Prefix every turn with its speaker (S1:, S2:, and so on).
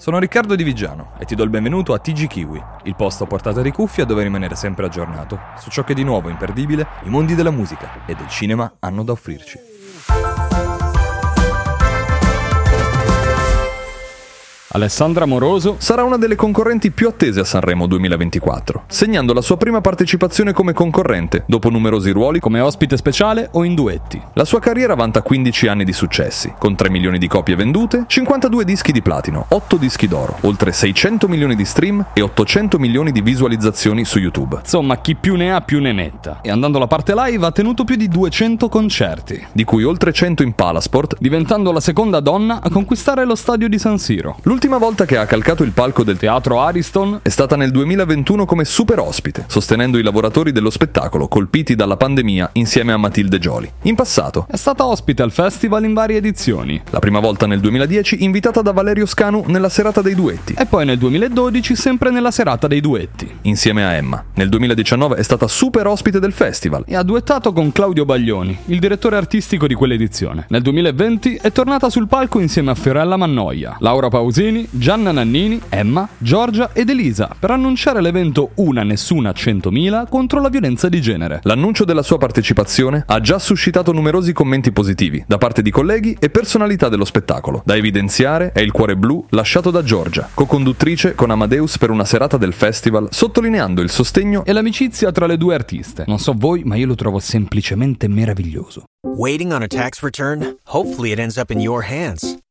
S1: Sono Riccardo Di Vigiano e ti do il benvenuto a TG Kiwi, il posto a portata di cuffia dove rimanere sempre aggiornato su ciò che di nuovo imperdibile i mondi della musica e del cinema hanno da offrirci.
S2: Alessandra Moroso
S1: Sarà una delle concorrenti più attese a Sanremo 2024, segnando la sua prima partecipazione come concorrente, dopo numerosi ruoli
S2: come ospite speciale o in duetti.
S1: La sua carriera vanta 15 anni di successi, con 3 milioni di copie vendute, 52 dischi di platino, 8 dischi d'oro, oltre 600 milioni di stream e 800 milioni di visualizzazioni su YouTube.
S2: Insomma, chi più ne ha più ne metta. E andando alla parte live ha tenuto più di 200 concerti,
S1: di cui oltre 100 in Palasport,
S2: diventando la seconda donna a conquistare lo stadio di San Siro.
S1: L'ultima volta che ha calcato il palco del
S2: Teatro Ariston
S1: è stata nel 2021 come super ospite, sostenendo i lavoratori dello spettacolo colpiti dalla pandemia insieme a Matilde Gioli. In passato
S2: è stata ospite al festival in varie edizioni.
S1: La prima volta nel 2010 invitata da Valerio Scanu nella serata dei duetti.
S2: E poi nel 2012 sempre nella serata dei duetti.
S1: Insieme a Emma. Nel 2019 è stata super ospite del festival.
S2: E ha duettato con Claudio Baglioni, il direttore artistico di quell'edizione. Nel 2020 è tornata sul palco insieme a Fiorella Mannoia, Laura Pausini Gianna Nannini, Emma, Giorgia ed Elisa per annunciare l'evento Una Nessuna 100.000 contro la violenza di genere.
S1: L'annuncio della sua partecipazione ha già suscitato numerosi commenti positivi da parte di colleghi e personalità dello spettacolo. Da evidenziare è il cuore blu lasciato da Giorgia, co-conduttrice con Amadeus per una serata del festival, sottolineando il sostegno
S2: e l'amicizia tra le due artiste. Non so voi, ma io lo trovo semplicemente meraviglioso.
S3: Waiting on a tax return? Hopefully it ends up in your hands.